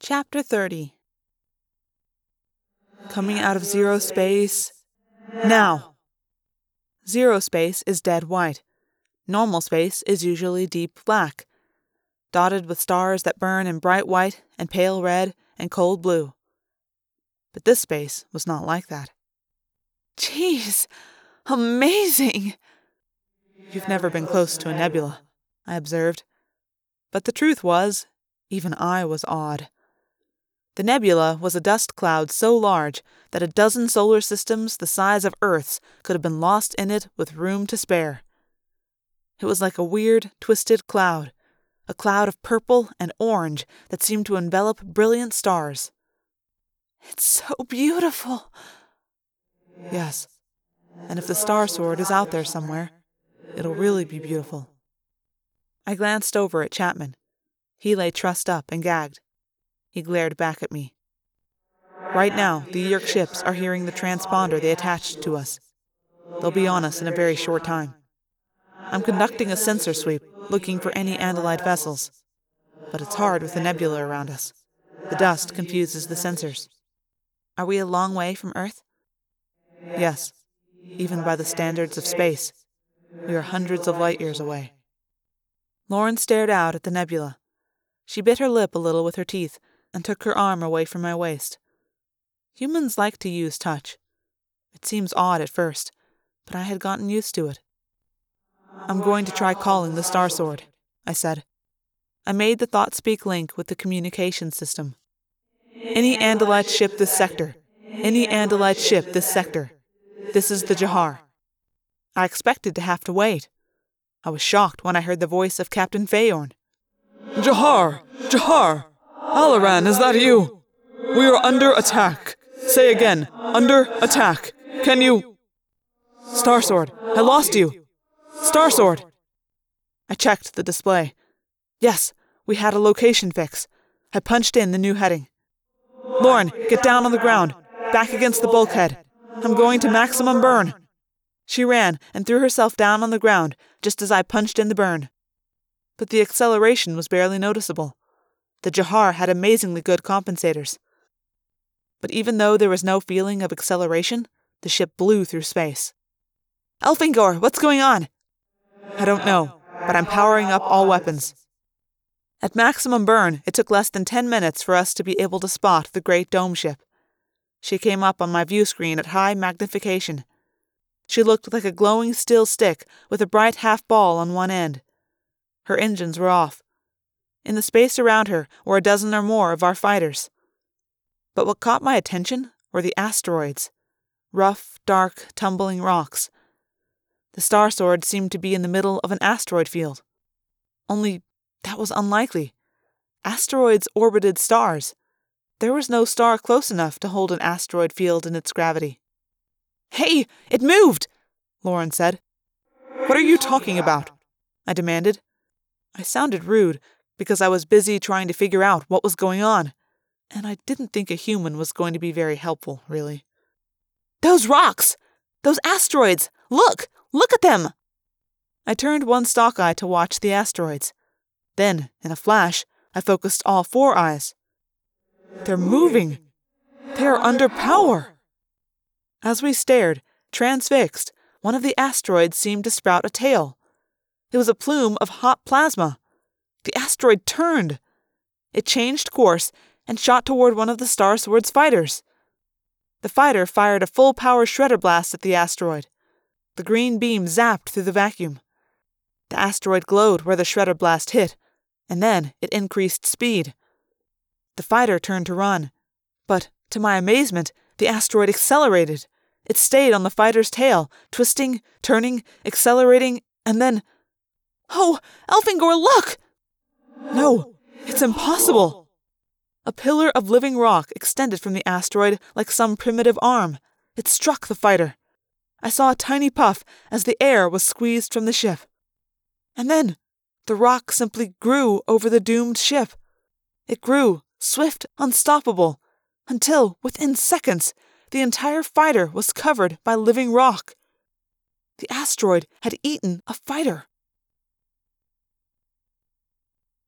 Chapter 30 Coming out of zero space. Now! Zero space is dead white. Normal space is usually deep black, dotted with stars that burn in bright white and pale red and cold blue. But this space was not like that. Jeez, amazing! You've never been close to a nebula, I observed. But the truth was, even I was awed. The nebula was a dust cloud so large that a dozen solar systems the size of Earth's could have been lost in it with room to spare. It was like a weird, twisted cloud, a cloud of purple and orange that seemed to envelop brilliant stars. It's so beautiful. Yes, and if the star sword is out there somewhere, it'll really be beautiful. I glanced over at Chapman. He lay trussed up and gagged. He glared back at me. Right now, the Yeerk ships are hearing the transponder they attached to us. They'll be on us in a very short time. I'm conducting a sensor sweep, looking for any Andalite vessels. But it's hard with the nebula around us. The dust confuses the sensors. Are we a long way from Earth? Yes, even by the standards of space. We are hundreds of light years away. Loren stared out at the nebula. She bit her lip a little with her teeth and took her arm away from my waist. Humans like to use touch. It seems odd at first, but I had gotten used to it. I'm going to try calling the Star Sword, I said. I made the thought speak link with the communication system. Any Andalite ship this sector. Any Andalite ship this sector. This is the Jahar. I expected to have to wait. I was shocked when I heard the voice of Captain Fayorn. Jahar! Jahar! Alloran, is that you? We are under attack. Say again, under attack. Can you. Star Sword, I lost you. Star Sword! I checked the display. Yes, we had a location fix. I punched in the new heading. Loren, get down on the ground, back against the bulkhead. I'm going to maximum burn. She ran and threw herself down on the ground just as I punched in the burn. But the acceleration was barely noticeable. The Jahar had amazingly good compensators. But even though there was no feeling of acceleration, the ship blew through space. Elfangor, what's going on? I don't know, but I'm powering up all weapons. At maximum burn, it took less than 10 minutes for us to be able to spot the great dome ship. She came up on my view screen at high magnification. She looked like a glowing steel stick with a bright half ball on one end. Her engines were off, in the space around her were a dozen or more of our fighters. But what caught my attention were the asteroids rough, dark, tumbling rocks. The Star Sword seemed to be in the middle of an asteroid field. Only that was unlikely. Asteroids orbited stars. There was no star close enough to hold an asteroid field in its gravity. Hey, it moved! Loren said. What are you talking about? I demanded. I sounded rude, because I was busy trying to figure out what was going on, and I didn't think a human was going to be very helpful, really. Those rocks! Those asteroids! Look! Look at them! I turned one stalk eye to watch the asteroids. Then, in a flash, I focused all four eyes. They're moving! They are under power! As we stared, transfixed, one of the asteroids seemed to sprout a tail. It was a plume of hot plasma. The asteroid turned. It changed course and shot toward one of the Star Sword's fighters. The fighter fired a full power shredder blast at the asteroid. The green beam zapped through the vacuum. The asteroid glowed where the shredder blast hit, and then it increased speed. The fighter turned to run, but to my amazement, the asteroid accelerated. It stayed on the fighter's tail, twisting, turning, accelerating, and then. Oh, Elfangor, look! No, it's impossible! A pillar of living rock extended from the asteroid like some primitive arm. It struck the fighter. I saw a tiny puff as the air was squeezed from the ship. And then the rock simply grew over the doomed ship. It grew, swift, unstoppable, until, within seconds, the entire fighter was covered by living rock. The asteroid had eaten a fighter.